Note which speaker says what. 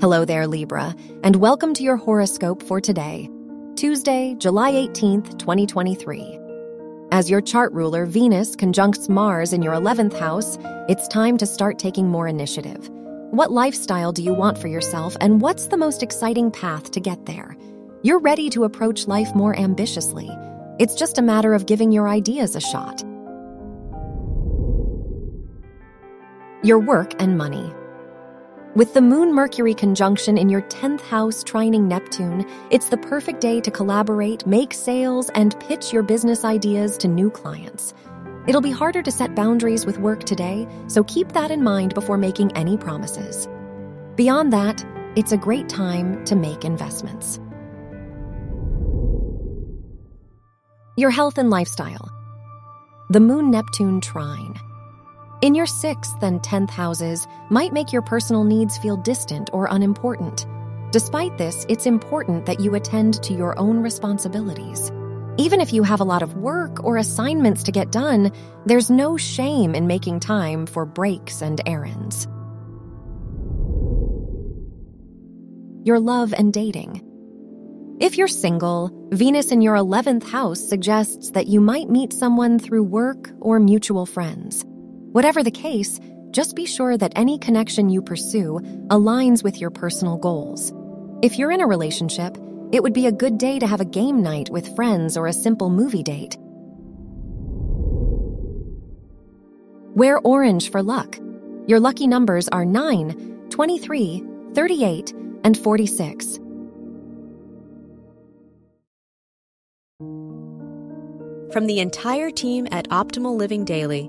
Speaker 1: Hello there, Libra, and welcome to your horoscope for today, Tuesday, July 18th, 2023. As your chart ruler, Venus, conjuncts Mars in your 11th house, it's time to start taking more initiative. What lifestyle do you want for yourself, and what's the most exciting path to get there? You're ready to approach life more ambitiously. It's just a matter of giving your ideas a shot. Your work and money. With the Moon Mercury conjunction in your 10th house trining Neptune, it's the perfect day to collaborate, make sales, and pitch your business ideas to new clients. It'll be harder to set boundaries with work today, so keep that in mind before making any promises. Beyond that, it's a great time to make investments. Your health and lifestyle. The Moon Neptune trine in your sixth and tenth houses might make your personal needs feel distant or unimportant. Despite this, it's important that you attend to your own responsibilities. Even if you have a lot of work or assignments to get done, there's no shame in making time for breaks and errands. Your love and dating. If you're single, Venus in your 11th house suggests that you might meet someone through work or mutual friends. Whatever the case, just be sure that any connection you pursue aligns with your personal goals. If you're in a relationship, it would be a good day to have a game night with friends or a simple movie date. Wear orange for luck. Your lucky numbers are 9, 23, 38, and 46.
Speaker 2: From the entire team at Optimal Living Daily,